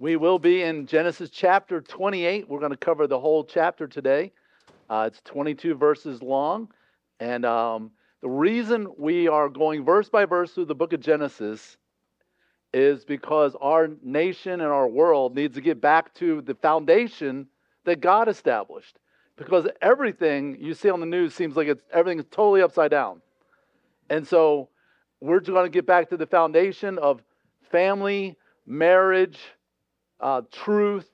We will be in Genesis chapter 28. We're going to cover the whole chapter today. Uh, it's 22 verses long. And um, the reason we are going verse by verse through the book of Genesis is because our nation and our world needs to get back to the foundation that God established. Because everything you see on the news seems like it's everything is totally upside down. And so we're going to get back to the foundation of family, marriage, uh, truth,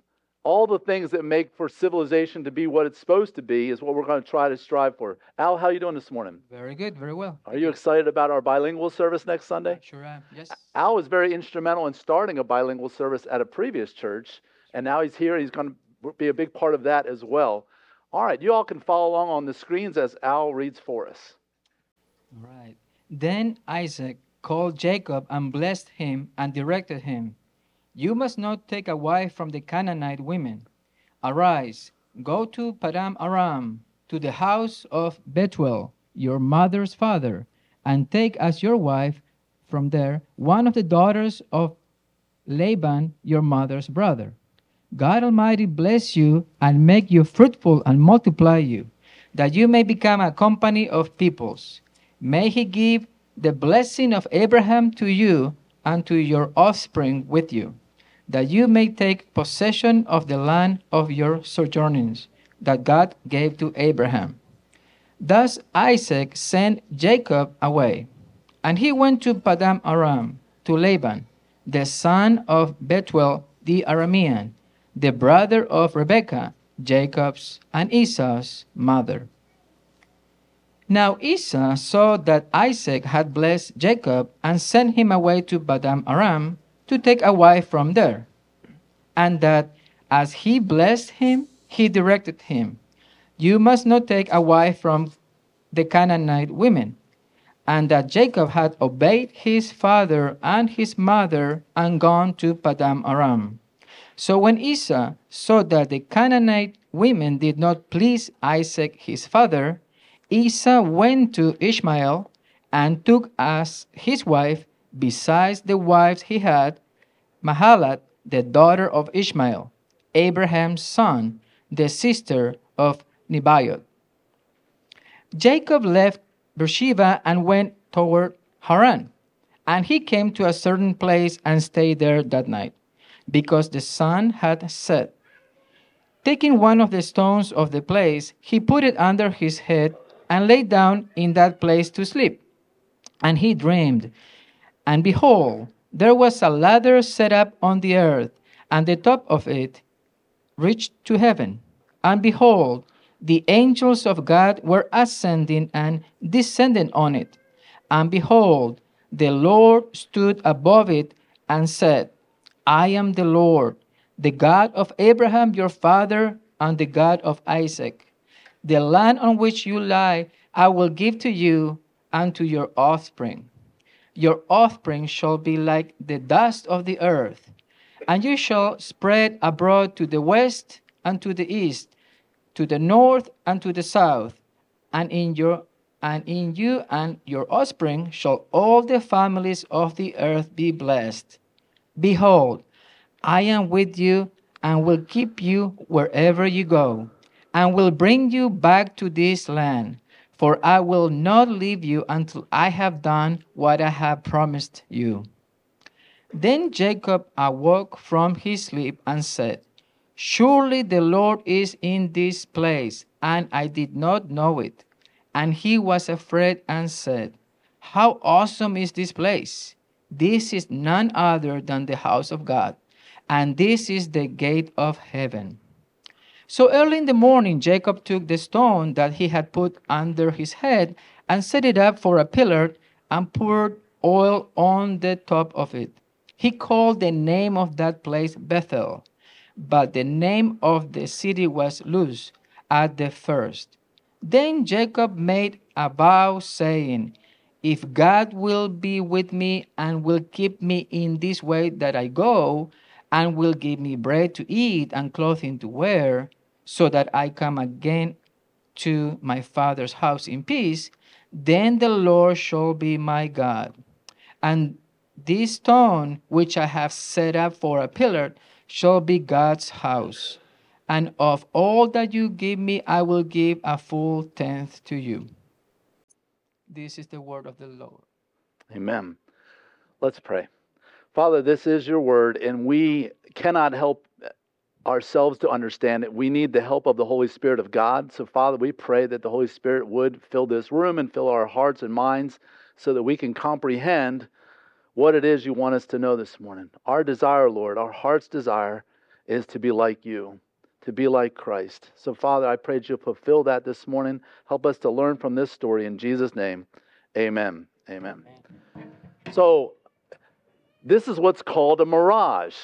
all the things that make for civilization to be what it's supposed to be is what we're going to try to strive for. Al, how are you doing this morning? Very good, very well. Are you excited about our bilingual service next Sunday? Sure am. Yes. Al was very instrumental in starting a bilingual service at a previous church, and now he's here. He's going to be a big part of that as well. All right, you all can follow along on the screens as Al reads for us. All right. Then Isaac called Jacob and blessed him and directed him You must not take a wife from the Canaanite women. Arise, go to Paddan Aram, to the house of Bethuel, your mother's father, and take as your wife from there one of the daughters of Laban, your mother's brother. God Almighty bless you and make you fruitful and multiply you, that you may become a company of peoples. May He give the blessing of Abraham to you and to your offspring with you, that you may take possession of the land of your sojournings that God gave to Abraham. Thus Isaac sent Jacob away, and he went to Paddan Aram to Laban, the son of Bethuel the Aramean, the brother of Rebekah, Jacob's and Esau's mother. Now Esau saw that Isaac had blessed Jacob and sent him away to Paddan Aram to take a wife from there, and that as he blessed him, he directed him, You must not take a wife from the Canaanite women, and that Jacob had obeyed his father and his mother and gone to Paddan Aram. So when Esau saw that the Canaanite women did not please Isaac his father, Esau went to Ishmael and took as his wife, besides the wives he had, Mahalath, the daughter of Ishmael, Abraham's son, the sister of Nebaioth. Jacob left Beersheba and went toward Haran, and he came to a certain place and stayed there that night, because the sun had set. Taking one of the stones of the place, he put it under his head and lay down in that place to sleep. And he dreamed, and behold, there was a ladder set up on the earth, and the top of it reached to heaven. And behold, the angels of God were ascending and descending on it. And behold, the Lord stood above it and said, I am the Lord, the God of Abraham your father, and the God of Isaac. The land on which you lie I will give to you and to your offspring. Your offspring shall be like the dust of the earth, and you shall spread abroad to the west and to the east, to the north and to the south, and in your and in you and your offspring shall all the families of the earth be blessed. Behold, I am with you and will keep you wherever you go and will bring you back to this land. For I will not leave you until I have done what I have promised you. Then Jacob awoke from his sleep and said, Surely the Lord is in this place, and I did not know it. And he was afraid and said, How awesome is this place! This is none other than the house of God, and this is the gate of heaven. So early in the morning, Jacob took the stone that he had put under his head and set it up for a pillar and poured oil on the top of it. He called the name of that place Bethel, but the name of the city was Luz at the first. Then Jacob made a vow, saying, If God will be with me and will keep me in this way that I go, and will give me bread to eat and clothing to wear, so that I come again to my father's house in peace, then the Lord shall be my God. And this stone which I have set up for a pillar shall be God's house. And of all that you give me, I will give a full tenth to you. This is the word of the Lord. Amen. Let's pray. Father, this is your word, and we cannot help ourselves to understand it. We need the help of the Holy Spirit of God. So, Father, we pray that the Holy Spirit would fill this room and fill our hearts and minds so that we can comprehend what it is you want us to know this morning. Our desire, Lord, our heart's desire is to be like you, to be like Christ. So, Father, I pray that you'll fulfill that this morning. Help us to learn from this story in Jesus' name. Amen. Amen. So, this is what's called a mirage.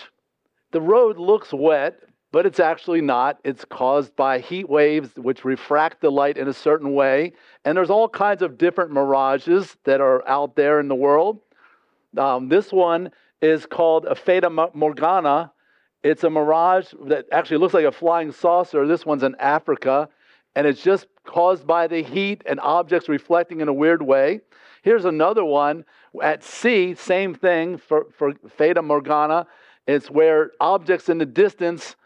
The road looks wet, but it's actually not. It's caused by heat waves which refract the light in a certain way. And there's all kinds of different mirages that are out there in the world. Um, this one is called a Fata Morgana. It's a mirage that actually looks like a flying saucer. This one's in Africa, and it's just caused by the heat and objects reflecting in a weird way. Here's another one at sea, same thing for, for Fata Morgana. It's where objects in the distance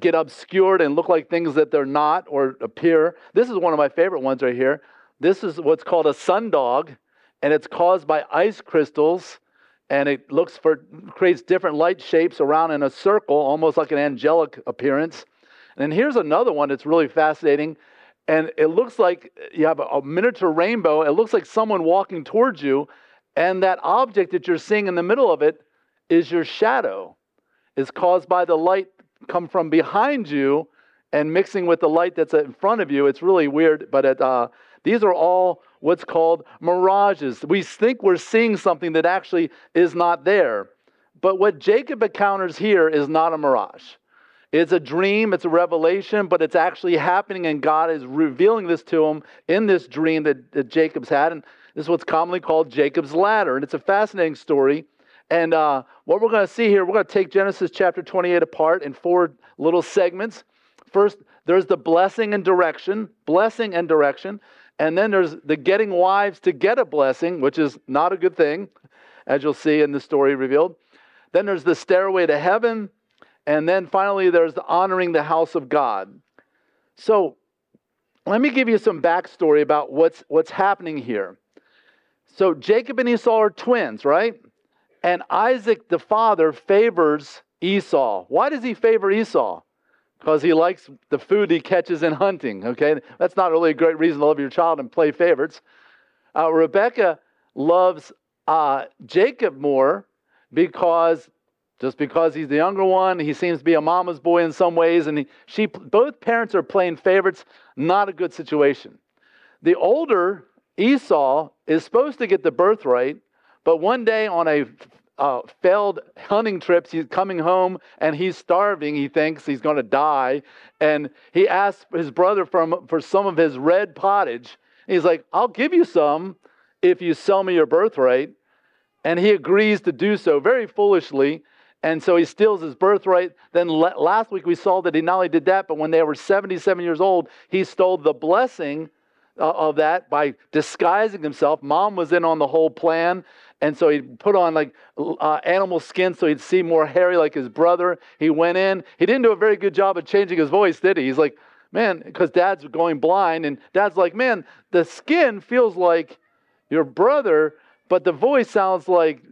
get obscured and look like things that they're not or appear. This is one of my favorite ones right here. This is what's called a sundog, and it's caused by ice crystals. And it looks for creates different light shapes around in a circle, almost like an angelic appearance. And here's another one that's really fascinating. And it looks like you have a miniature rainbow. It looks like someone walking towards you, and that object that you're seeing in the middle of it is your shadow. Is caused by the light come from behind you and mixing with the light that's in front of you. It's really weird, but it, uh, these are all what's called mirages. We think we're seeing something that actually is not there. But what Jacob encounters here is not a mirage. It's a dream, it's a revelation, but it's actually happening, and God is revealing this to him in this dream that, that Jacob's had. And this is what's commonly called Jacob's ladder. And it's a fascinating story. And uh, what we're going to see here, we're going to take Genesis chapter 28 apart in four little segments. First, there's the blessing and direction, blessing and direction. And then there's the getting wives to get a blessing, which is not a good thing, as you'll see in the story revealed. Then there's the stairway to heaven. And then finally, there's the honoring the house of God. So let me give you some backstory about what's, what's happening here. So Jacob and Esau are twins, right? And Isaac, the father, favors Esau. Why does he favor Esau? Because he likes the food he catches in hunting, okay? That's not really a great reason to love your child and play favorites. Uh, Rebecca loves uh, Jacob more because just because he's the younger one, he seems to be a mama's boy in some ways, and he, she both parents are playing favorites. Not a good situation. The older Esau is supposed to get the birthright, but one day on a uh, failed hunting trips, he's coming home and he's starving. He thinks he's going to die. And he asks his brother for, for some of his red pottage. He's like, I'll give you some if you sell me your birthright. And he agrees to do so very foolishly. And so he steals his birthright. Then last week we saw that he not only did that, but when they were 77 years old, he stole the blessing of that by disguising himself. Mom was in on the whole plan. And so he put on like uh, animal skin so he'd see more hairy like his brother. He went in. He didn't do a very good job of changing his voice, did he? He's like, man, because dad's going blind. And dad's like, man, the skin feels like your brother, but the voice sounds like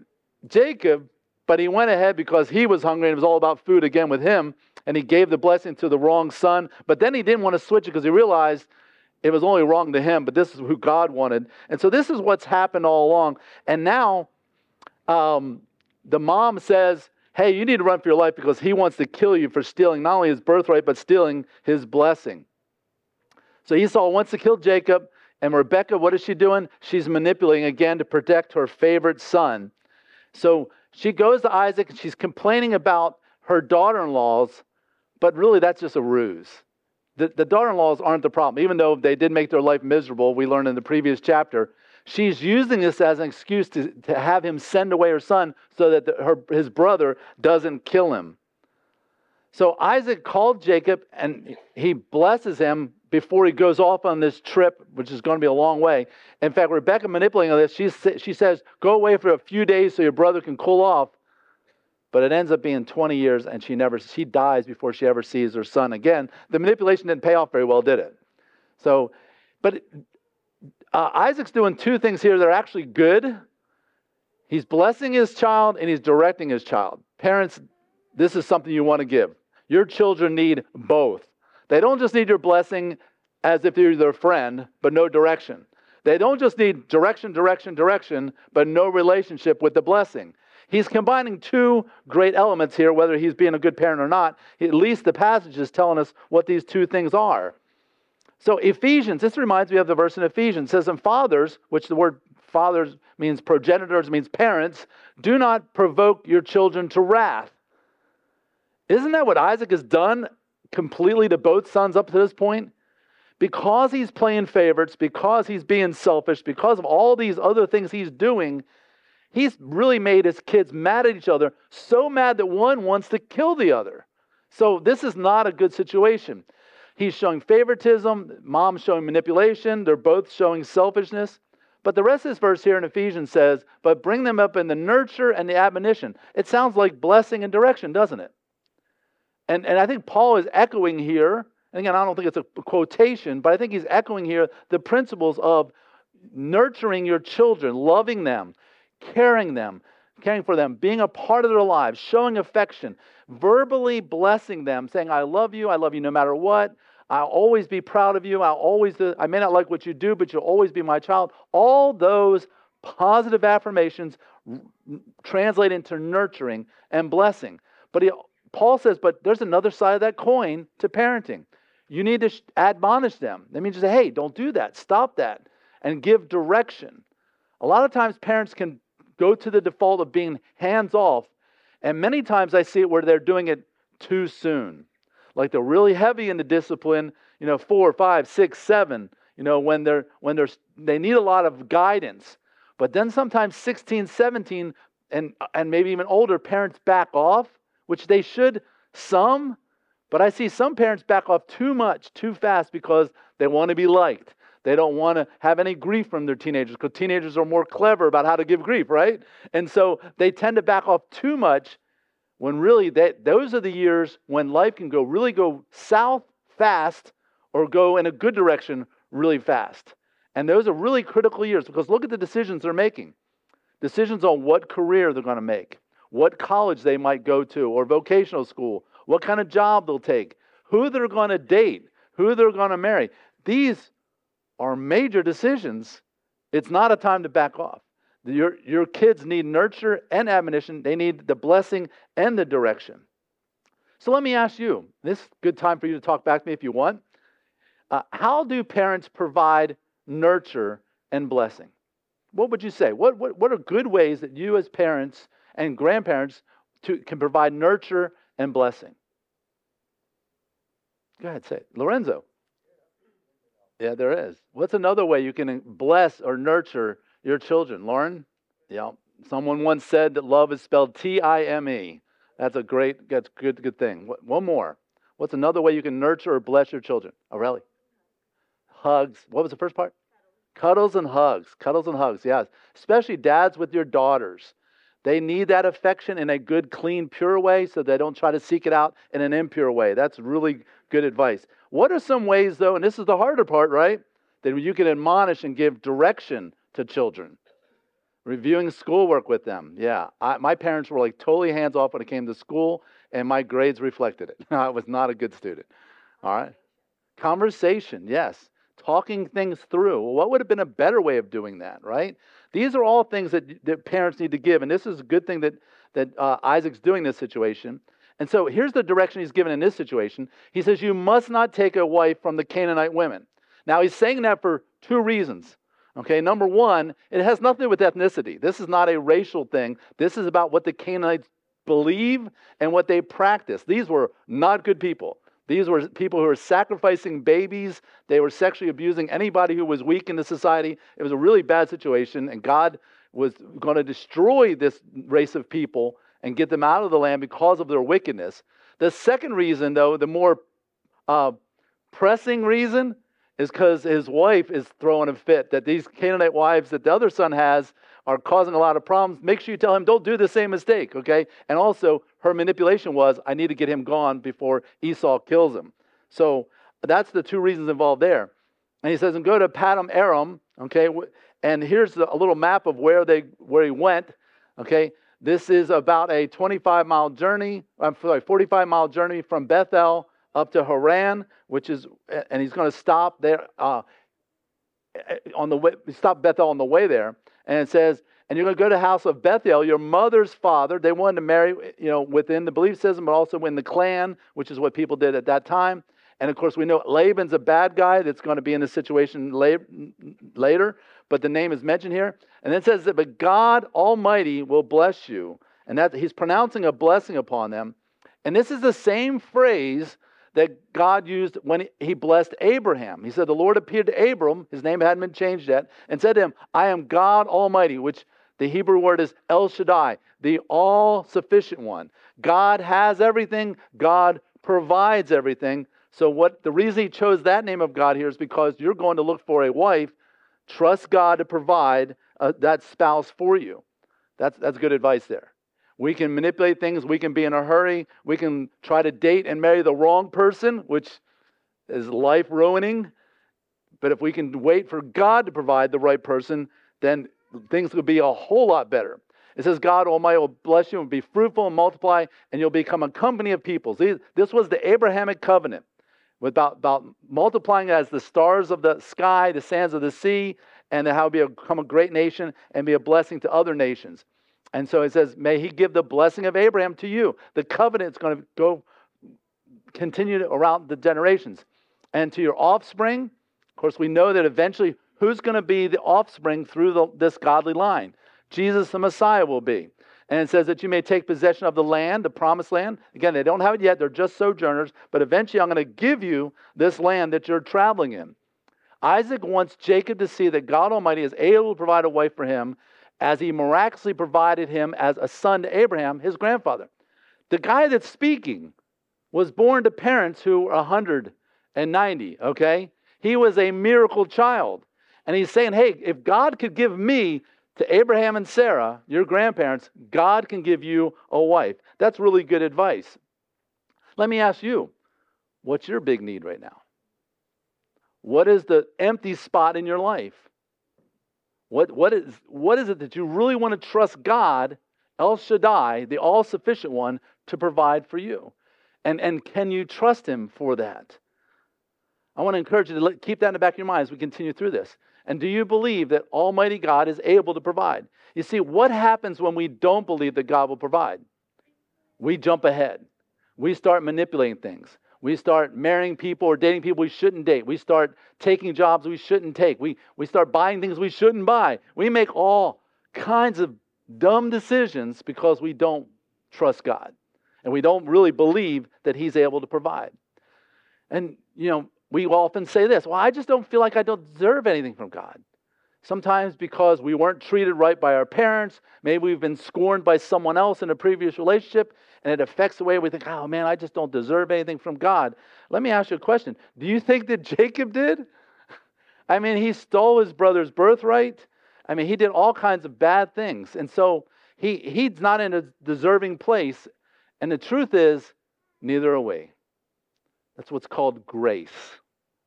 Jacob. But he went ahead because he was hungry and it was all about food again with him. And he gave the blessing to the wrong son. But then he didn't want to switch it because he realized it was only wrong to him, but this is who God wanted. And so this is what's happened all along. And now um, the mom says, Hey, you need to run for your life because he wants to kill you for stealing not only his birthright, but stealing his blessing. So Esau wants to kill Jacob. And Rebecca, what is she doing? She's manipulating again to protect her favorite son. So she goes to Isaac and she's complaining about her daughter in laws, but really that's just a ruse the, the daughter in laws aren't the problem. Even though they did make their life miserable, we learned in the previous chapter, she's using this as an excuse to, to have him send away her son so that the, her, his brother doesn't kill him. So Isaac called Jacob and he blesses him before he goes off on this trip, which is going to be a long way. In fact, Rebecca manipulating this, she, she says, Go away for a few days so your brother can cool off. But it ends up being 20 years and she never she dies before she ever sees her son again. The manipulation didn't pay off very well did it? So but uh, isaac's doing two things here that are actually good. He's blessing his child and he's directing his child. Parents this is something you want to give. Your children need both. They don't just need your blessing as if you're their friend but no direction. They don't just need direction direction direction but no relationship with the blessing He's combining two great elements here, whether he's being a good parent or not. At least the passage is telling us what these two things are. So, Ephesians, this reminds me of the verse in Ephesians. Says, And fathers, which the word fathers means progenitors, means parents, do not provoke your children to wrath. Isn't that what Isaac has done completely to both sons up to this point? Because he's playing favorites, because he's being selfish, because of all these other things he's doing, He's really made his kids mad at each other, so mad that one wants to kill the other. So this is not a good situation. He's showing favoritism, mom's showing manipulation, they're both showing selfishness. But the rest of this verse here in Ephesians says, but bring them up in the nurture and the admonition. It sounds like blessing and direction, doesn't it? And, and I think Paul is echoing here, and again, I don't think it's a quotation, but I think he's echoing here the principles of nurturing your children, loving them, caring them, caring for them, being a part of their lives, showing affection, verbally blessing them, saying, I love you, I love you no matter what. I'll always be proud of you. I'll always, I may not like what you do, but you'll always be my child. All those positive affirmations translate into nurturing and blessing. But he, Paul says, but there's another side of that coin to parenting. You need to admonish them. That means to say, hey, don't do that. Stop that. And give direction. A lot of times parents can go to the default of being hands off. And many times I see it where they're doing it too soon. Like they're really heavy in the discipline, you know, four, five, six, seven, you know, when they're when they're they need a lot of guidance. But then sometimes 16, 17, and and maybe even older parents back off, which they should some, but I see some parents back off too much, too fast because they want to be liked. They don't want to have any grief from their teenagers because teenagers are more clever about how to give grief, right? And so they tend to back off too much when really they, those are the years when life can go really go south fast or go in a good direction really fast. And those are really critical years because look at the decisions they're making. Decisions on what career they're going to make, what college they might go to or vocational school, what kind of job they'll take, who they're going to date, who they're going to marry. These are major decisions, it's not a time to back off. Your, your kids need nurture and admonition, they need the blessing and the direction. So let me ask you this good time for you to talk back to me if you want. Uh, how do parents provide nurture and blessing? What would you say? What, what, what are good ways that you, as parents and grandparents, to, can provide nurture and blessing? Go ahead, say it. Lorenzo. Yeah, there is. What's another way you can uh, bless or nurture your children? Lauren? Yeah. Someone once said that love is spelled T I M E. That's a great, that's good, good thing. One more. What's another way you can nurture or bless your children? Aurelie? Hugs. What was the first part? Cuddles and hugs. Cuddles and hugs, yes. Especially dads with your daughters. They need that affection in a good, clean, pure way so they don't try to seek it out in an impure way. That's really good advice. What are some ways, though, and this is the harder part, right? That you can admonish and give direction to children. Reviewing schoolwork with them. Yeah, I, my parents were like totally hands off when it came to school, and my grades reflected it. I was not a good student. All right. Conversation, yes. Talking things through. Well, what would have been a better way of doing that, right? These are all things that, that parents need to give, and this is a good thing that, that uh, Isaac's doing this situation. And so here's the direction he's given in this situation. He says, You must not take a wife from the Canaanite women. Now, he's saying that for two reasons. Okay, number one, it has nothing to do with ethnicity. This is not a racial thing. This is about what the Canaanites believe and what they practice. These were not good people. These were people who were sacrificing babies. They were sexually abusing anybody who was weak in the society. It was a really bad situation, and God was going to destroy this race of people and get them out of the land because of their wickedness. The second reason, though, the more uh, pressing reason, is because his wife is throwing a fit. That these Canaanite wives that the other son has are causing a lot of problems, make sure you tell him, don't do the same mistake, okay? And also, her manipulation was, I need to get him gone before Esau kills him. So that's the two reasons involved there. And he says, and go to Paddan Aram, okay? And here's a little map of where they where he went, okay? This is about a 25 mile journey, I'm sorry, 45 mile journey from Bethel up to Haran, which is, and he's going to stop there uh, on the way, stop Bethel on the way there. And it says, and you're going to go to the house of Bethel, your mother's father. They wanted to marry, you know, within the belief system, but also in the clan, which is what people did at that time. And of course, we know Laban's a bad guy that's going to be in this situation later, but the name is mentioned here. And then it says that, but God Almighty will bless you. And that he's pronouncing a blessing upon them. And this is the same phrase that God used when he blessed Abraham. He said, The Lord appeared to Abram, his name hadn't been changed yet, and said to him, I am God Almighty, which the Hebrew word is El Shaddai, the all sufficient one. God has everything, God provides everything. So, what the reason he chose that name of God here is because you're going to look for a wife, trust God to provide uh, that spouse for you. That's, that's good advice there. We can manipulate things, we can be in a hurry, we can try to date and marry the wrong person, which is life ruining. But if we can wait for God to provide the right person, then things will be a whole lot better. It says, God Almighty will bless you and be fruitful and multiply, and you'll become a company of peoples. This was the Abrahamic covenant about, about multiplying as the stars of the sky, the sands of the sea, and how be become a great nation and be a blessing to other nations. And so it says, May he give the blessing of Abraham to you. The covenant is going to go continue around the generations. And to your offspring, of course, we know that eventually who's going to be the offspring through the, this godly line? Jesus the Messiah will be. And it says that you may take possession of the land, the promised land. Again, they don't have it yet, they're just sojourners, but eventually I'm going to give you this land that you're traveling in. Isaac wants Jacob to see that God Almighty is able to provide a wife for him as he miraculously provided him as a son to Abraham, his grandfather. The guy that's speaking was born to parents who were 190, okay? He was a miracle child. And he's saying, hey, if God could give me to Abraham and Sarah, your grandparents, God can give you a wife. That's really good advice. Let me ask you, what's your big need right now? What is the empty spot in your life? What, what, is, what is it that you really want to trust God, El Shaddai, the all sufficient one, to provide for you? And, and can you trust Him for that? I want to encourage you to keep that in the back of your mind as we continue through this. And do you believe that Almighty God is able to provide? You see, what happens when we don't believe that God will provide? We jump ahead. We start manipulating things. We start marrying people or dating people we shouldn't date. We start taking jobs we shouldn't take. We, we start buying things we shouldn't buy. We make all kinds of dumb decisions because we don't trust God. And we don't really believe that He's able to provide. And, you know, we often say this well, I just don't feel like I don't deserve anything from God. Sometimes because we weren't treated right by our parents, maybe we've been scorned by someone else in a previous relationship, and it affects the way we think, oh man, I just don't deserve anything from God. Let me ask you a question. Do you think that Jacob did? I mean, he stole his brother's birthright. I mean, he did all kinds of bad things. And so he, he's not in a deserving place. And the truth is, neither are we. That's what's called grace.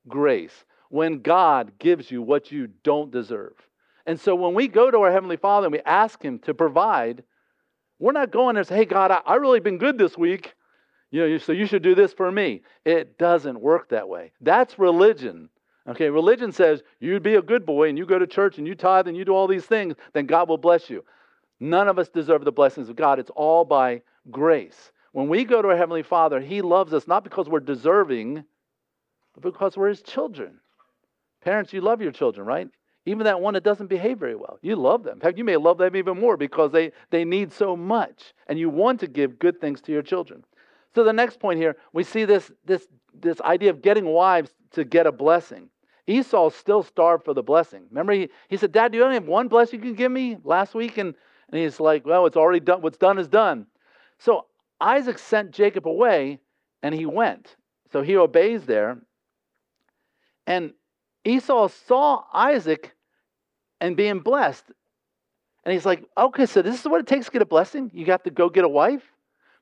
Grace. When God gives you what you don't deserve. And so when we go to our Heavenly Father and we ask Him to provide, we're not going there and say, hey, God, I, I really been good this week. You know, so you should do this for me. It doesn't work that way. That's religion. Okay, religion says you be a good boy and you go to church and you tithe and you do all these things, then God will bless you. None of us deserve the blessings of God. It's all by grace. When we go to our Heavenly Father, He loves us not because we're deserving, but because we're His children. Parents, you love your children, right? Even that one that doesn't behave very well. You love them. In fact, you may love them even more because they, they need so much. And you want to give good things to your children. So the next point here, we see this, this, this idea of getting wives to get a blessing. Esau still starved for the blessing. Remember, he, he said, Dad, do you only have one blessing you can give me last week? And, and he's like, Well, it's already done. What's done is done. So Isaac sent Jacob away and he went. So he obeys there. And Esau saw Isaac and being blessed. And he's like, okay, so this is what it takes to get a blessing? You got to go get a wife?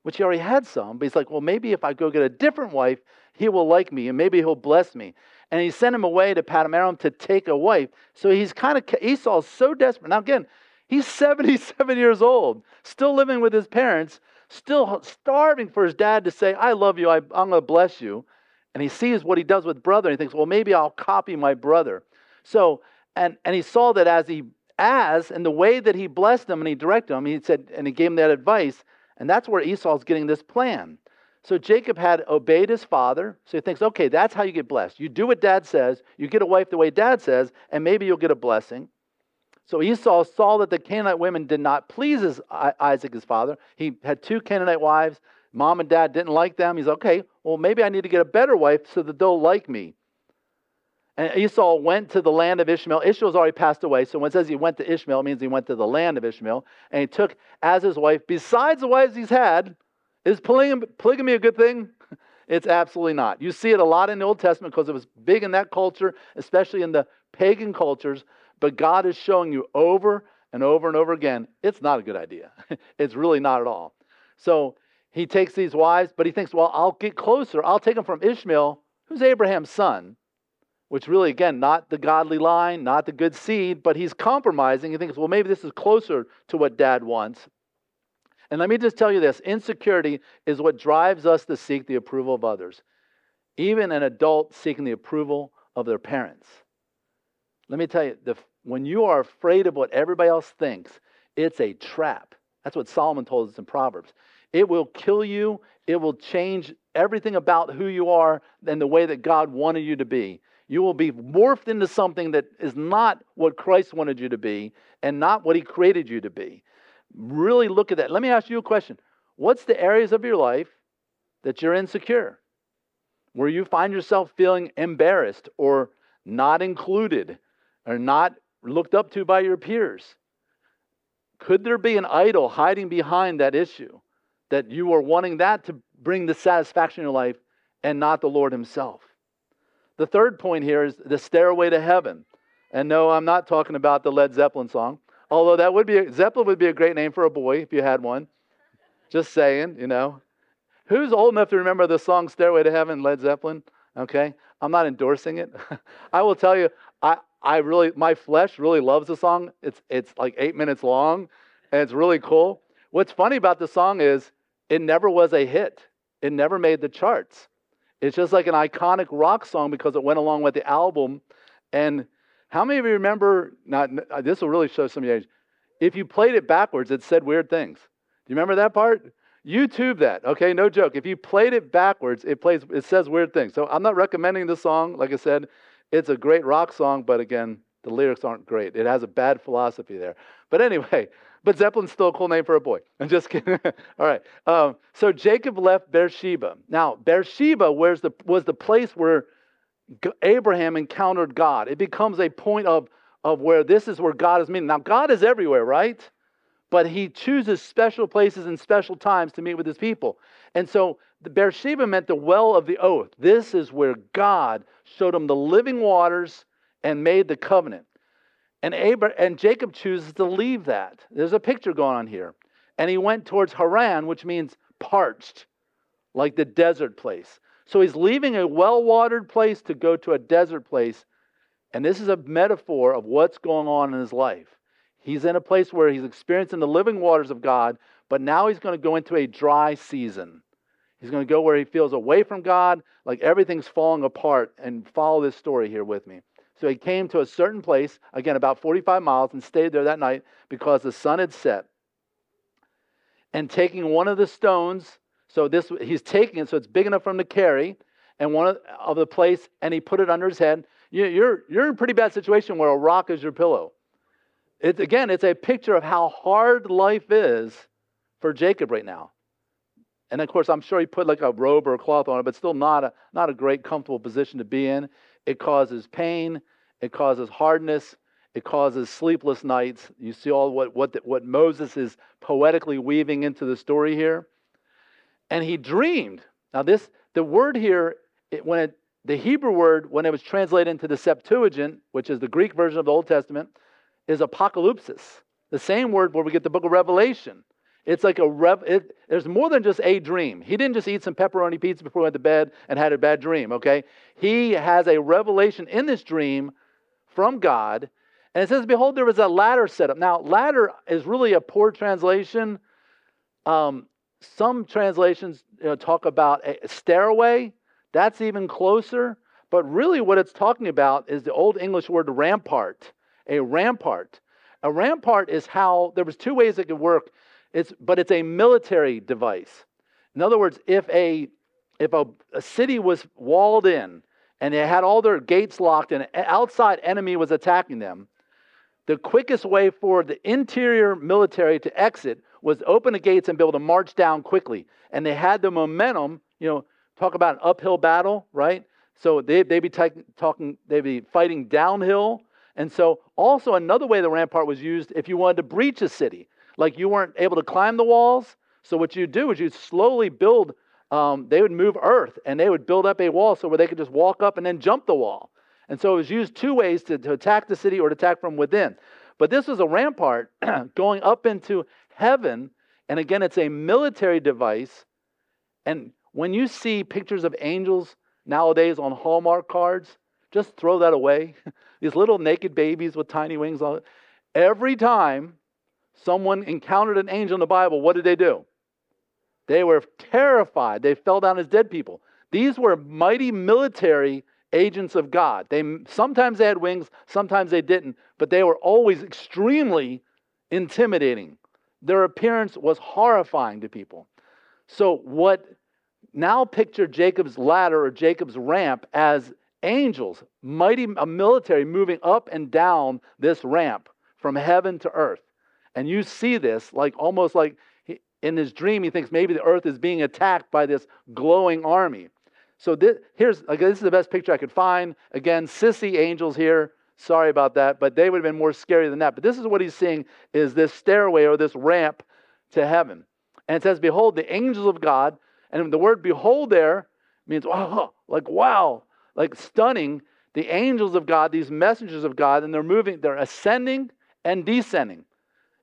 Which he already had some. But he's like, well, maybe if I go get a different wife, he will like me and maybe he'll bless me. And he sent him away to Padam to take a wife. So he's kind of, Esau's so desperate. Now, again, he's 77 years old, still living with his parents, still starving for his dad to say, I love you, I, I'm going to bless you. And he sees what he does with brother and he thinks, well, maybe I'll copy my brother. So, and, and he saw that as he, as, and the way that he blessed him and he directed him, he said, and he gave him that advice. And that's where Esau's getting this plan. So Jacob had obeyed his father. So he thinks, okay, that's how you get blessed. You do what dad says, you get a wife the way dad says, and maybe you'll get a blessing. So Esau saw that the Canaanite women did not please his, Isaac, his father. He had two Canaanite wives. Mom and dad didn't like them. He's okay, well, maybe I need to get a better wife so that they'll like me. And Esau went to the land of Ishmael. Ishmael's already passed away. So when it says he went to Ishmael, it means he went to the land of Ishmael. And he took as his wife, besides the wives he's had, is polygamy a good thing? It's absolutely not. You see it a lot in the Old Testament because it was big in that culture, especially in the pagan cultures. But God is showing you over and over and over again it's not a good idea. it's really not at all. So he takes these wives, but he thinks, well, I'll get closer. I'll take them from Ishmael, who's Abraham's son, which really, again, not the godly line, not the good seed, but he's compromising. He thinks, well, maybe this is closer to what dad wants. And let me just tell you this insecurity is what drives us to seek the approval of others, even an adult seeking the approval of their parents. Let me tell you, the, when you are afraid of what everybody else thinks, it's a trap. That's what Solomon told us in Proverbs. It will kill you, it will change everything about who you are and the way that God wanted you to be. You will be morphed into something that is not what Christ wanted you to be and not what He created you to be. Really look at that. Let me ask you a question What's the areas of your life that you're insecure? Where you find yourself feeling embarrassed or not included or not looked up to by your peers? Could there be an idol hiding behind that issue that you are wanting that to bring the satisfaction in your life and not the Lord Himself? The third point here is the stairway to heaven. And no, I'm not talking about the Led Zeppelin song. Although that would be a, Zeppelin would be a great name for a boy if you had one. Just saying, you know. Who's old enough to remember the song Stairway to Heaven, Led Zeppelin? Okay. I'm not endorsing it. I will tell you, I, I really my flesh really loves the song. It's it's like eight minutes long and it's really cool. What's funny about the song is it never was a hit. It never made the charts. It's just like an iconic rock song because it went along with the album. And how many of you remember? Not this will really show some of your age. If you played it backwards, it said weird things. Do you remember that part? YouTube that, okay? No joke. If you played it backwards, it plays. It says weird things. So I'm not recommending the song. Like I said, it's a great rock song, but again, the lyrics aren't great. It has a bad philosophy there. But anyway, but Zeppelin's still a cool name for a boy. I'm just kidding. All right. Um, so Jacob left Beersheba. Now, Beersheba was the, was the place where Abraham encountered God. It becomes a point of, of where this is where God is meeting. Now, God is everywhere, right? But he chooses special places and special times to meet with his people. And so Beersheba meant the well of the oath. This is where God showed him the living waters and made the covenant. And, and Jacob chooses to leave that. There's a picture going on here. And he went towards Haran, which means parched, like the desert place. So he's leaving a well watered place to go to a desert place. And this is a metaphor of what's going on in his life. He's in a place where he's experiencing the living waters of God, but now he's going to go into a dry season. He's going to go where he feels away from God, like everything's falling apart. And follow this story here with me. So he came to a certain place, again, about 45 miles, and stayed there that night because the sun had set. And taking one of the stones so this he's taking it, so it's big enough for him to carry, and one of, the place, and he put it under his head. You, you're you're in a pretty bad situation where a rock is your pillow. It's again, it's a picture of how hard life is for Jacob right now. And of course, I'm sure he put like a robe or a cloth on it, but still not a not a great comfortable position to be in. It causes pain, it causes hardness, it causes sleepless nights. You see all what what what Moses is poetically weaving into the story here and he dreamed. Now, this the word here, it, when it, the Hebrew word, when it was translated into the Septuagint, which is the Greek version of the Old Testament, is apocalypsis. the same word where we get the book of Revelation. It's like a rev. It, there's more than just a dream. He didn't just eat some pepperoni pizza before he went to bed and had a bad dream. Okay, he has a revelation in this dream from God, and it says, "Behold, there was a ladder set up." Now, ladder is really a poor translation. Um, some translations you know, talk about a stairway. That's even closer. But really, what it's talking about is the old English word rampart. A rampart. A rampart is how there was two ways it could work. It's but it's a military device. In other words, if a if a, a city was walled in and they had all their gates locked and an outside enemy was attacking them, the quickest way for the interior military to exit was open the gates and be able to march down quickly. And they had the momentum, you know, talk about an uphill battle, right? So they, they'd be t- talking, they'd be fighting downhill. And so also another way the rampart was used if you wanted to breach a city, like you weren't able to climb the walls. So what you'd do is you'd slowly build, um, they would move earth and they would build up a wall so where they could just walk up and then jump the wall. And so it was used two ways to, to attack the city or to attack from within. But this was a rampart going up into heaven. And again, it's a military device. And when you see pictures of angels nowadays on Hallmark cards, just throw that away. These little naked babies with tiny wings on it. Every time someone encountered an angel in the Bible, what did they do? They were terrified. They fell down as dead people. These were mighty military agents of God. They sometimes they had wings, sometimes they didn't, but they were always extremely intimidating. Their appearance was horrifying to people. So what now picture Jacob's ladder or Jacob's ramp as angels, mighty a military moving up and down this ramp from heaven to earth. And you see this like almost like in his dream he thinks maybe the earth is being attacked by this glowing army. So this, here's like, this is the best picture I could find. Again, sissy angels here. Sorry about that, but they would have been more scary than that. But this is what he's seeing is this stairway or this ramp to heaven. And it says, Behold, the angels of God. And the word behold there means, wow, like wow, like stunning. The angels of God, these messengers of God, and they're moving, they're ascending and descending.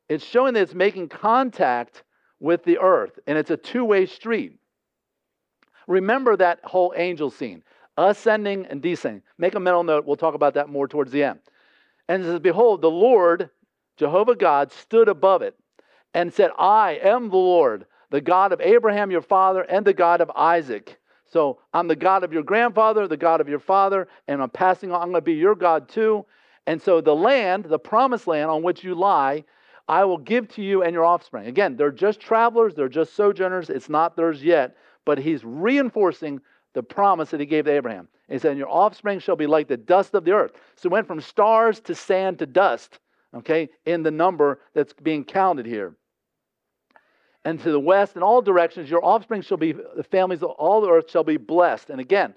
It's showing that it's making contact with the earth, and it's a two way street. Remember that whole angel scene ascending and descending. Make a mental note. We'll talk about that more towards the end. And it says, Behold, the Lord, Jehovah God, stood above it and said, I am the Lord, the God of Abraham your father, and the God of Isaac. So I'm the God of your grandfather, the God of your father, and I'm passing on, I'm going to be your God too. And so the land, the promised land on which you lie, I will give to you and your offspring. Again, they're just travelers, they're just sojourners, it's not theirs yet but he's reinforcing the promise that he gave to Abraham. He said, Your offspring shall be like the dust of the earth. So it went from stars to sand to dust, okay, in the number that's being counted here. And to the west, in all directions, your offspring shall be, the families of all the earth shall be blessed. And again,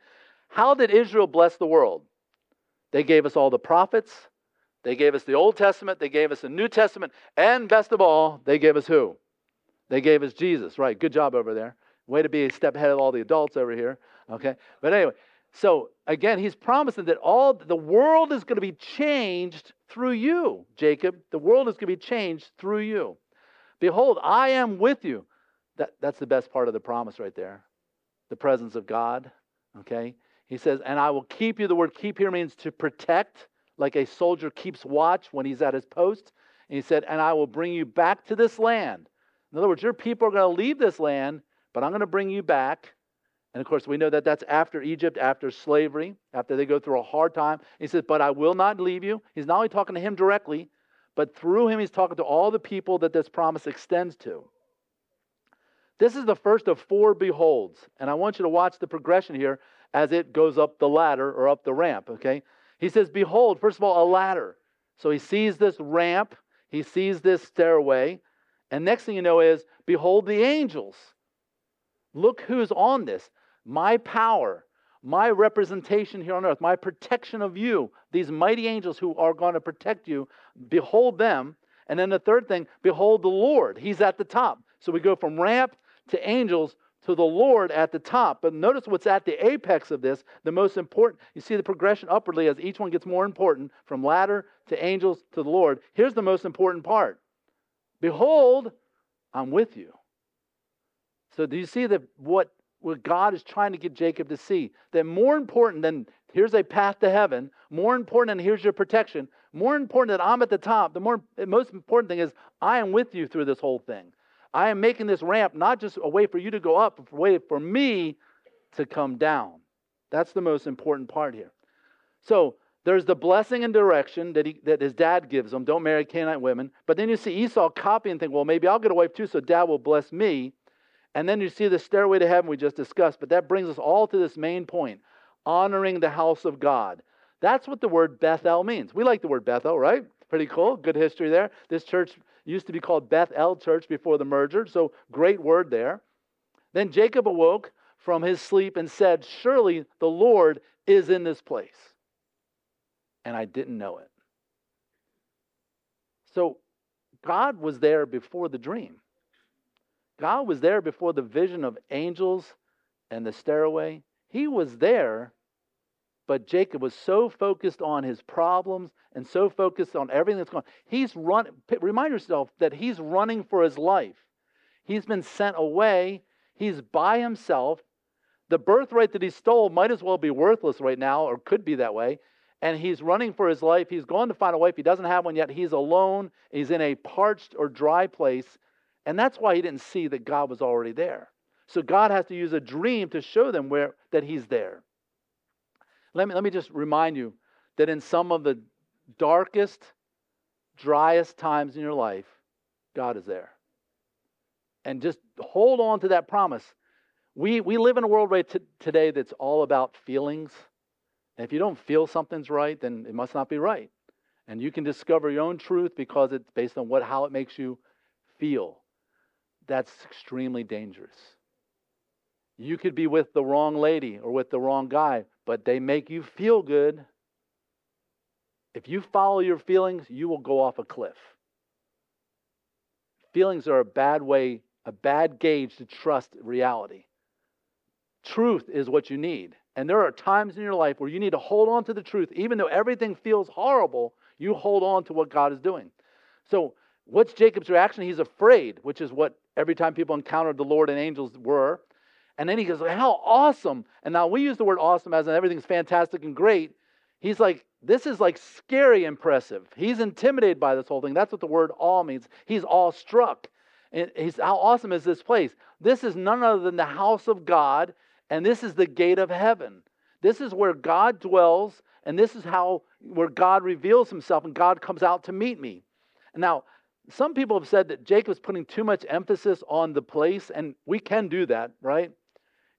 how did Israel bless the world? They gave us all the prophets, they gave us the Old Testament, they gave us the New Testament, and best of all, they gave us who? They gave us Jesus, right? Good job over there. Way to be a step ahead of all the adults over here. Okay. But anyway, so again, he's promising that all the world is going to be changed through you, Jacob. The world is going to be changed through you. Behold, I am with you. That, that's the best part of the promise right there. The presence of God. Okay. He says, and I will keep you. The word keep here means to protect, like a soldier keeps watch when he's at his post. And he said, and I will bring you back to this land. In other words, your people are going to leave this land but I'm going to bring you back. And of course, we know that that's after Egypt, after slavery, after they go through a hard time. He says, But I will not leave you. He's not only talking to him directly, but through him, he's talking to all the people that this promise extends to. This is the first of four beholds. And I want you to watch the progression here as it goes up the ladder or up the ramp, okay? He says, Behold, first of all, a ladder. So he sees this ramp, he sees this stairway. And next thing you know is, Behold the angels. Look who's on this. My power, my representation here on earth, my protection of you, these mighty angels who are going to protect you, behold them. And then the third thing, behold the Lord. He's at the top. So we go from ramp to angels to the Lord at the top. But notice what's at the apex of this, the most important. You see the progression upwardly as each one gets more important from ladder to angels to the Lord. Here's the most important part Behold, I'm with you. So do you see that what, what God is trying to get Jacob to see? That more important than here's a path to heaven, more important than here's your protection, more important than I'm at the top, the more most important thing is I am with you through this whole thing. I am making this ramp not just a way for you to go up, but a way for me to come down. That's the most important part here. So there's the blessing and direction that, he, that his dad gives him. Don't marry Canaanite women. But then you see Esau copy and think, well, maybe I'll get a wife too, so dad will bless me. And then you see the stairway to heaven we just discussed. But that brings us all to this main point honoring the house of God. That's what the word Bethel means. We like the word Bethel, right? Pretty cool. Good history there. This church used to be called Bethel Church before the merger, so great word there. Then Jacob awoke from his sleep and said, Surely the Lord is in this place. And I didn't know it. So God was there before the dream. God was there before the vision of angels and the stairway. He was there, but Jacob was so focused on his problems and so focused on everything that's going on. He's run remind yourself that he's running for his life. He's been sent away. He's by himself. The birthright that he stole might as well be worthless right now, or could be that way. And he's running for his life. He's going to find a wife. He doesn't have one yet. He's alone. He's in a parched or dry place. And that's why he didn't see that God was already there. So God has to use a dream to show them where that he's there. Let me, let me just remind you that in some of the darkest, driest times in your life, God is there. And just hold on to that promise. We, we live in a world right t- today that's all about feelings. And if you don't feel something's right, then it must not be right. And you can discover your own truth because it's based on what how it makes you feel. That's extremely dangerous. You could be with the wrong lady or with the wrong guy, but they make you feel good. If you follow your feelings, you will go off a cliff. Feelings are a bad way, a bad gauge to trust reality. Truth is what you need. And there are times in your life where you need to hold on to the truth. Even though everything feels horrible, you hold on to what God is doing. So, what's Jacob's reaction? He's afraid, which is what every time people encountered the Lord and angels were. And then he goes, How awesome. And now we use the word awesome as in everything's fantastic and great. He's like, This is like scary impressive. He's intimidated by this whole thing. That's what the word awe means. He's awestruck. And he's, How awesome is this place? This is none other than the house of God, and this is the gate of heaven. This is where God dwells, and this is how where God reveals himself, and God comes out to meet me. Now, some people have said that Jacob's putting too much emphasis on the place, and we can do that, right?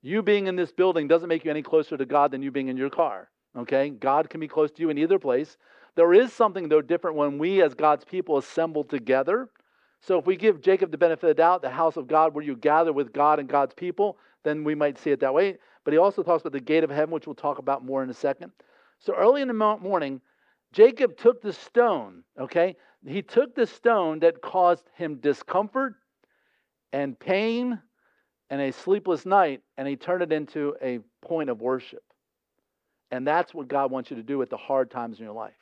You being in this building doesn't make you any closer to God than you being in your car. Okay? God can be close to you in either place. There is something, though, different when we, as God's people, assemble together. So if we give Jacob the benefit of the doubt, the house of God, where you gather with God and God's people, then we might see it that way. But he also talks about the gate of heaven, which we'll talk about more in a second. So early in the morning, Jacob took the stone, okay? He took the stone that caused him discomfort and pain and a sleepless night, and he turned it into a point of worship. And that's what God wants you to do at the hard times in your life.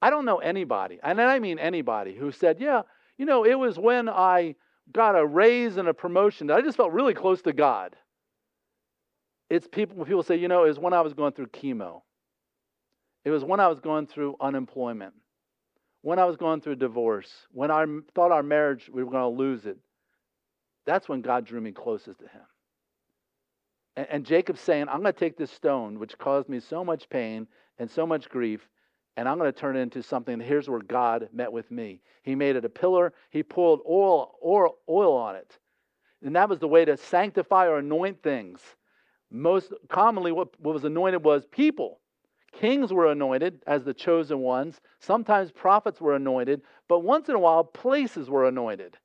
I don't know anybody, and I mean anybody, who said, Yeah, you know, it was when I got a raise and a promotion that I just felt really close to God. It's people people say, you know, it was when I was going through chemo. It was when I was going through unemployment. When I was going through divorce. When I thought our marriage we were going to lose it. That's when God drew me closest to him. And, and Jacob's saying, I'm going to take this stone, which caused me so much pain and so much grief, and I'm going to turn it into something. Here's where God met with me. He made it a pillar. He poured oil, oil, oil on it. And that was the way to sanctify or anoint things. Most commonly, what, what was anointed was people. Kings were anointed as the chosen ones. Sometimes prophets were anointed. But once in a while, places were anointed.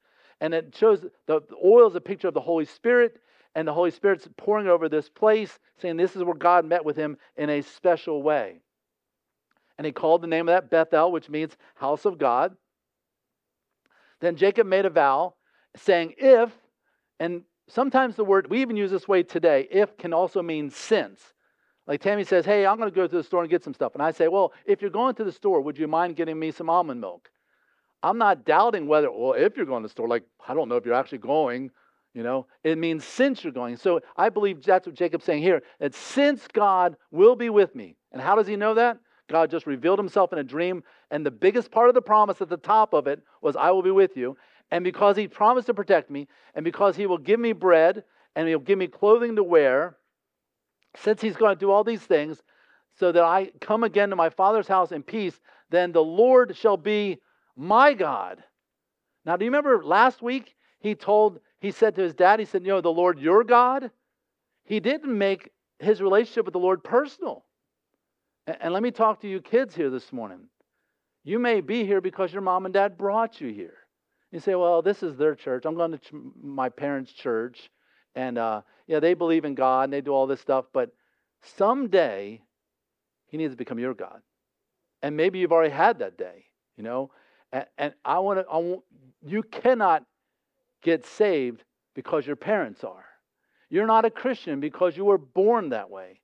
And it shows the, oil is a picture of the Holy Spirit, and the Holy Spirit's pouring over this place, saying this is where God met with him in a special way. And he called the name of that Bethel, which means house of God. Then Jacob made a vow, saying, If, and sometimes the word, we even use this way today, if can also mean since. Like Tammy says, Hey, I'm going to go to the store and get some stuff. And I say, Well, if you're going to the store, would you mind getting me some almond milk? I'm not doubting whether, well, if you're going to the store, like, I don't know if you're actually going, you know, it means since you're going. So I believe that's what Jacob's saying here that since God will be with me. And how does he know that? God just revealed himself in a dream. And the biggest part of the promise at the top of it was, I will be with you. And because he promised to protect me, and because he will give me bread, and he'll give me clothing to wear, since he's going to do all these things, so that I come again to my father's house in peace, then the Lord shall be my God. Now, do you remember last week he told, he said to his dad, he said, You know, the Lord your God? He didn't make his relationship with the Lord personal. And let me talk to you kids here this morning. You may be here because your mom and dad brought you here. You say, well, this is their church. I'm going to ch- my parents' church. And uh, yeah, they believe in God and they do all this stuff. But someday, He needs to become your God. And maybe you've already had that day, you know. And, and I want to, I you cannot get saved because your parents are. You're not a Christian because you were born that way.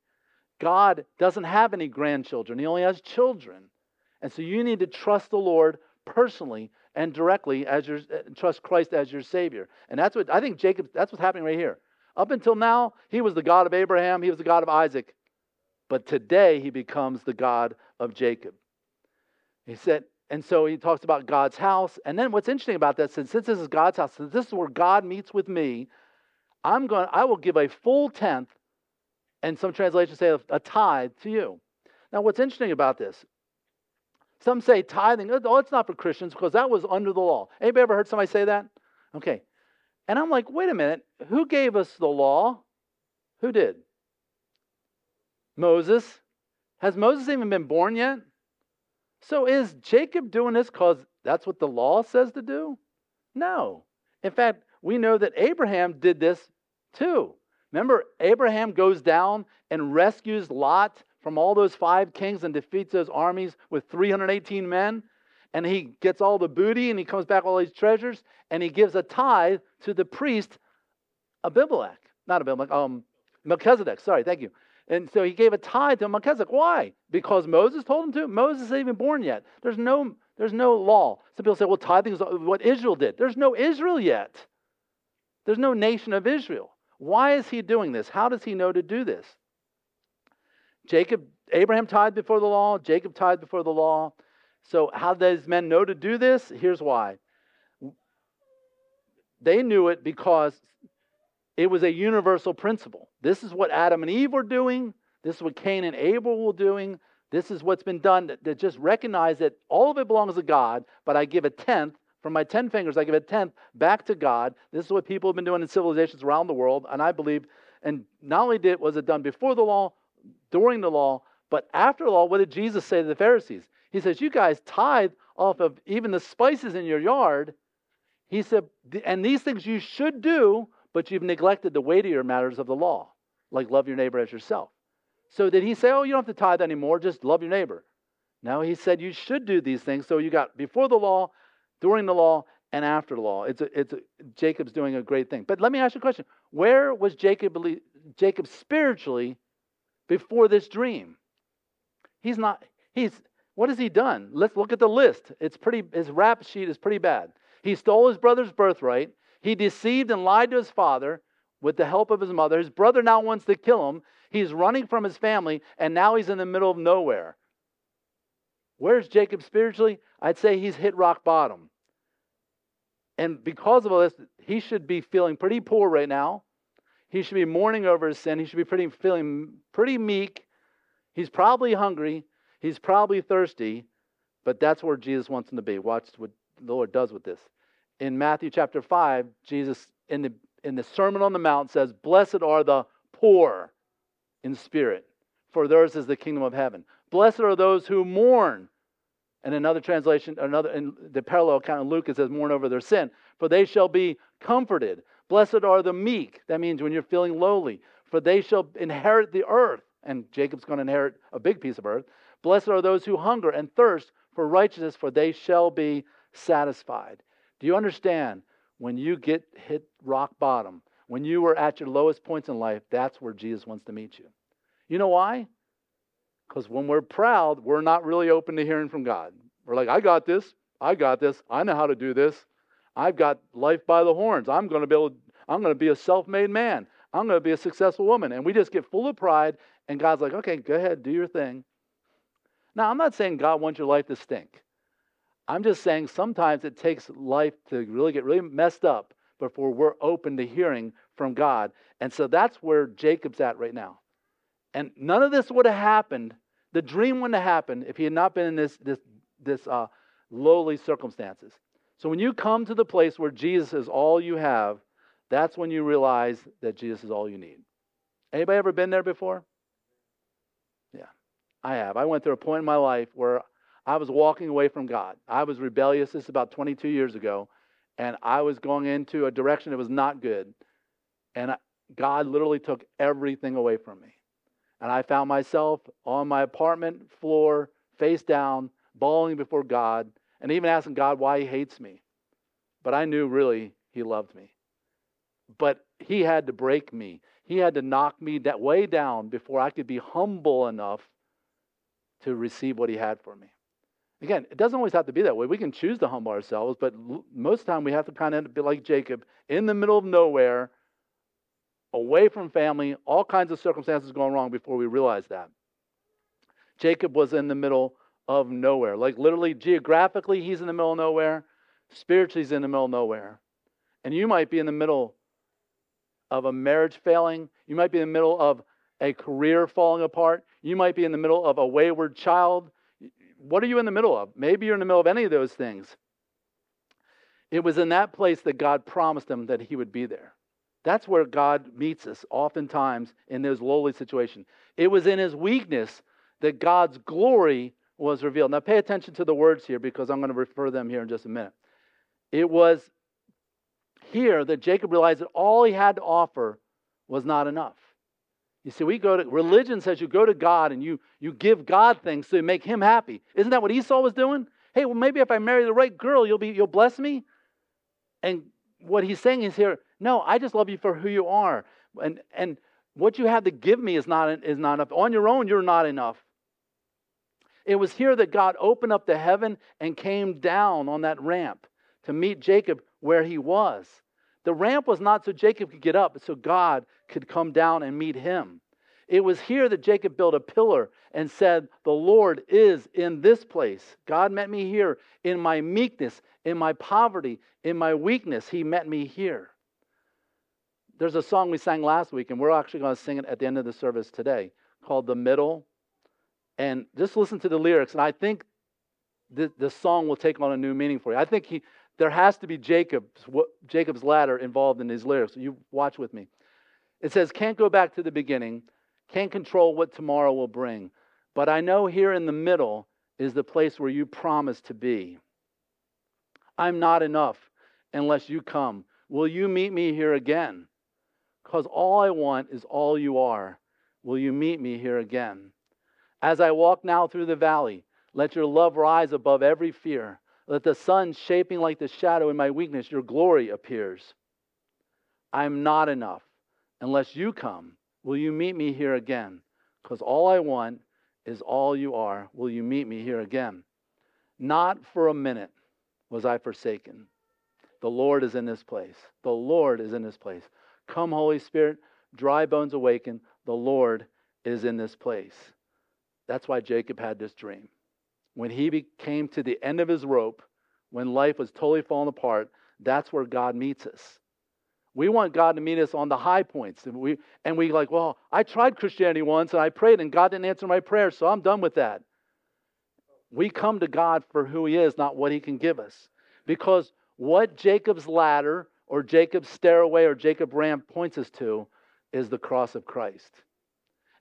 God doesn't have any grandchildren, He only has children. And so you need to trust the Lord personally and directly as your trust Christ as your Savior. And that's what I think Jacob, that's what's happening right here. Up until now, he was the God of Abraham, he was the God of Isaac. But today he becomes the God of Jacob. He said, and so he talks about God's house. And then what's interesting about that, since, since this is God's house, since this is where God meets with me, I'm going I will give a full tenth and some translations say a tithe to you. Now, what's interesting about this? Some say tithing, oh, it's not for Christians because that was under the law. Anybody ever heard somebody say that? Okay. And I'm like, wait a minute, who gave us the law? Who did? Moses. Has Moses even been born yet? So is Jacob doing this because that's what the law says to do? No. In fact, we know that Abraham did this too. Remember, Abraham goes down and rescues Lot from all those five kings and defeats those armies with 318 men. And he gets all the booty and he comes back with all these treasures and he gives a tithe to the priest Abimelech. Not Abimelech, um, Melchizedek. Sorry, thank you. And so he gave a tithe to Melchizedek. Why? Because Moses told him to? Moses isn't even born yet. There's no, there's no law. Some people say, well, tithing is what Israel did. There's no Israel yet. There's no nation of Israel. Why is he doing this? How does he know to do this? Jacob, Abraham tithed before the law, Jacob tithed before the law. So, how does men know to do this? Here's why. They knew it because it was a universal principle. This is what Adam and Eve were doing. This is what Cain and Abel were doing. This is what's been done to just recognize that all of it belongs to God, but I give a tenth from my 10 fingers, I give a tenth back to God. This is what people have been doing in civilizations around the world. And I believe, and not only did was it done before the law, during the law, but after the law, what did Jesus say to the Pharisees? He says, You guys tithe off of even the spices in your yard. He said, And these things you should do, but you've neglected the weightier matters of the law, like love your neighbor as yourself. So did he say, Oh, you don't have to tithe anymore, just love your neighbor? No, he said you should do these things. So you got before the law, during the law and after the law. It's a, it's a, Jacob's doing a great thing. But let me ask you a question: Where was Jacob Jacob spiritually before this dream? He's not. He's what has he done? Let's look at the list. It's pretty. His rap sheet is pretty bad. He stole his brother's birthright. He deceived and lied to his father with the help of his mother. His brother now wants to kill him. He's running from his family, and now he's in the middle of nowhere. Where's Jacob spiritually? I'd say he's hit rock bottom. And because of all this, he should be feeling pretty poor right now. He should be mourning over his sin. He should be pretty, feeling pretty meek. He's probably hungry. He's probably thirsty. But that's where Jesus wants him to be. Watch what the Lord does with this. In Matthew chapter 5, Jesus, in the, in the Sermon on the Mount, says, Blessed are the poor in spirit, for theirs is the kingdom of heaven. Blessed are those who mourn. And another translation, another in the parallel account in Luke, it says, mourn over their sin. For they shall be comforted. Blessed are the meek. That means when you're feeling lowly. For they shall inherit the earth. And Jacob's going to inherit a big piece of earth. Blessed are those who hunger and thirst for righteousness, for they shall be satisfied. Do you understand? When you get hit rock bottom, when you were at your lowest points in life, that's where Jesus wants to meet you. You know why? Because when we're proud, we're not really open to hearing from God. We're like, I got this. I got this. I know how to do this. I've got life by the horns. I'm going to be able. I'm going to be a self-made man. I'm going to be a successful woman. And we just get full of pride. And God's like, okay, go ahead, do your thing. Now, I'm not saying God wants your life to stink. I'm just saying sometimes it takes life to really get really messed up before we're open to hearing from God. And so that's where Jacob's at right now. And none of this would have happened, the dream wouldn't have happened if he had not been in this, this, this uh, lowly circumstances. So when you come to the place where Jesus is all you have, that's when you realize that Jesus is all you need. Anybody ever been there before? Yeah, I have. I went through a point in my life where I was walking away from God. I was rebellious. This is about 22 years ago, and I was going into a direction that was not good. And God literally took everything away from me. And I found myself on my apartment floor, face down, bawling before God, and even asking God why He hates me. But I knew really He loved me. But He had to break me, He had to knock me that way down before I could be humble enough to receive what He had for me. Again, it doesn't always have to be that way. We can choose to humble ourselves, but most of the time we have to kind of be like Jacob in the middle of nowhere, away from family, all kinds of circumstances going wrong before we realize that. Jacob was in the middle of nowhere. Like literally, geographically, he's in the middle of nowhere. Spiritually, he's in the middle of nowhere. And you might be in the middle of a marriage failing. You might be in the middle of a career falling apart. You might be in the middle of a wayward child. What are you in the middle of? Maybe you're in the middle of any of those things. It was in that place that God promised him that he would be there. That's where God meets us oftentimes in those lowly situations. It was in his weakness that God's glory was revealed. Now, pay attention to the words here because I'm going to refer them here in just a minute. It was here that Jacob realized that all he had to offer was not enough. You see, we go to religion says you go to God and you you give God things to make him happy. Isn't that what Esau was doing? Hey, well, maybe if I marry the right girl, you'll be you'll bless me. And what he's saying is here, no, I just love you for who you are. And and what you have to give me is not is not enough. On your own, you're not enough. It was here that God opened up the heaven and came down on that ramp to meet Jacob where he was. The ramp was not so Jacob could get up, but so God could come down and meet him. It was here that Jacob built a pillar and said, The Lord is in this place. God met me here in my meekness, in my poverty, in my weakness. He met me here. There's a song we sang last week, and we're actually going to sing it at the end of the service today called The Middle and just listen to the lyrics, and I think the, the song will take on a new meaning for you. I think he, there has to be Jacob's, Jacob's ladder involved in these lyrics. You watch with me. It says, Can't go back to the beginning, can't control what tomorrow will bring, but I know here in the middle is the place where you promised to be. I'm not enough unless you come. Will you meet me here again? Because all I want is all you are. Will you meet me here again? As I walk now through the valley, let your love rise above every fear. Let the sun shaping like the shadow in my weakness, your glory appears. I am not enough unless you come. Will you meet me here again? Because all I want is all you are. Will you meet me here again? Not for a minute was I forsaken. The Lord is in this place. The Lord is in this place. Come, Holy Spirit, dry bones awaken. The Lord is in this place. That's why Jacob had this dream. When he came to the end of his rope, when life was totally falling apart, that's where God meets us. We want God to meet us on the high points. And we, and we like, well, I tried Christianity once and I prayed and God didn't answer my prayer, so I'm done with that. We come to God for who He is, not what He can give us. Because what Jacob's ladder or Jacob's stairway or Jacob's ramp points us to is the cross of Christ.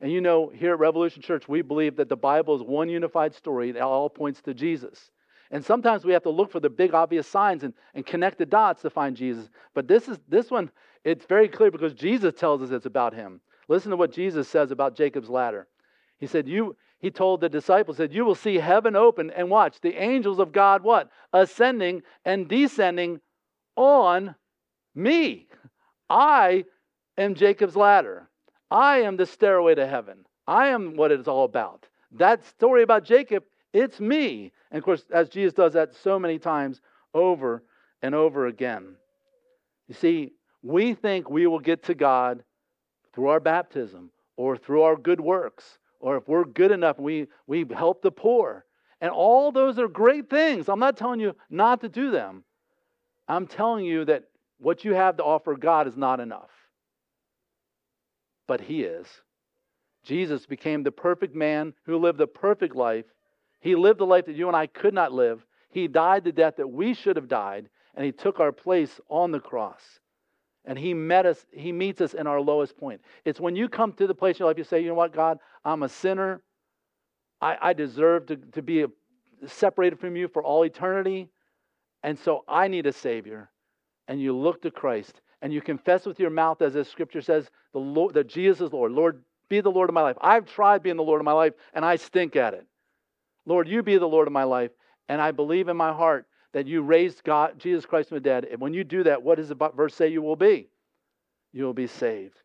And you know, here at Revolution Church, we believe that the Bible is one unified story that all points to Jesus. And sometimes we have to look for the big obvious signs and, and connect the dots to find Jesus. But this is this one, it's very clear because Jesus tells us it's about him. Listen to what Jesus says about Jacob's ladder. He said, You he told the disciples that you will see heaven open and watch the angels of God what? Ascending and descending on me. I am Jacob's ladder. I am the stairway to heaven. I am what it's all about. That story about Jacob It's me. And of course, as Jesus does that so many times over and over again. You see, we think we will get to God through our baptism or through our good works, or if we're good enough, we, we help the poor. And all those are great things. I'm not telling you not to do them. I'm telling you that what you have to offer God is not enough. But He is. Jesus became the perfect man who lived a perfect life. He lived the life that you and I could not live. He died the death that we should have died, and He took our place on the cross. And He met us, He meets us in our lowest point. It's when you come to the place in your life, you say, you know what, God, I'm a sinner. I, I deserve to, to be separated from you for all eternity. And so I need a Savior. And you look to Christ and you confess with your mouth, as the scripture says, the Lord, that Jesus is Lord. Lord, be the Lord of my life. I've tried being the Lord of my life and I stink at it. Lord, you be the Lord of my life. And I believe in my heart that you raised God, Jesus Christ from the dead. And when you do that, what does the verse say you will be? You will be saved.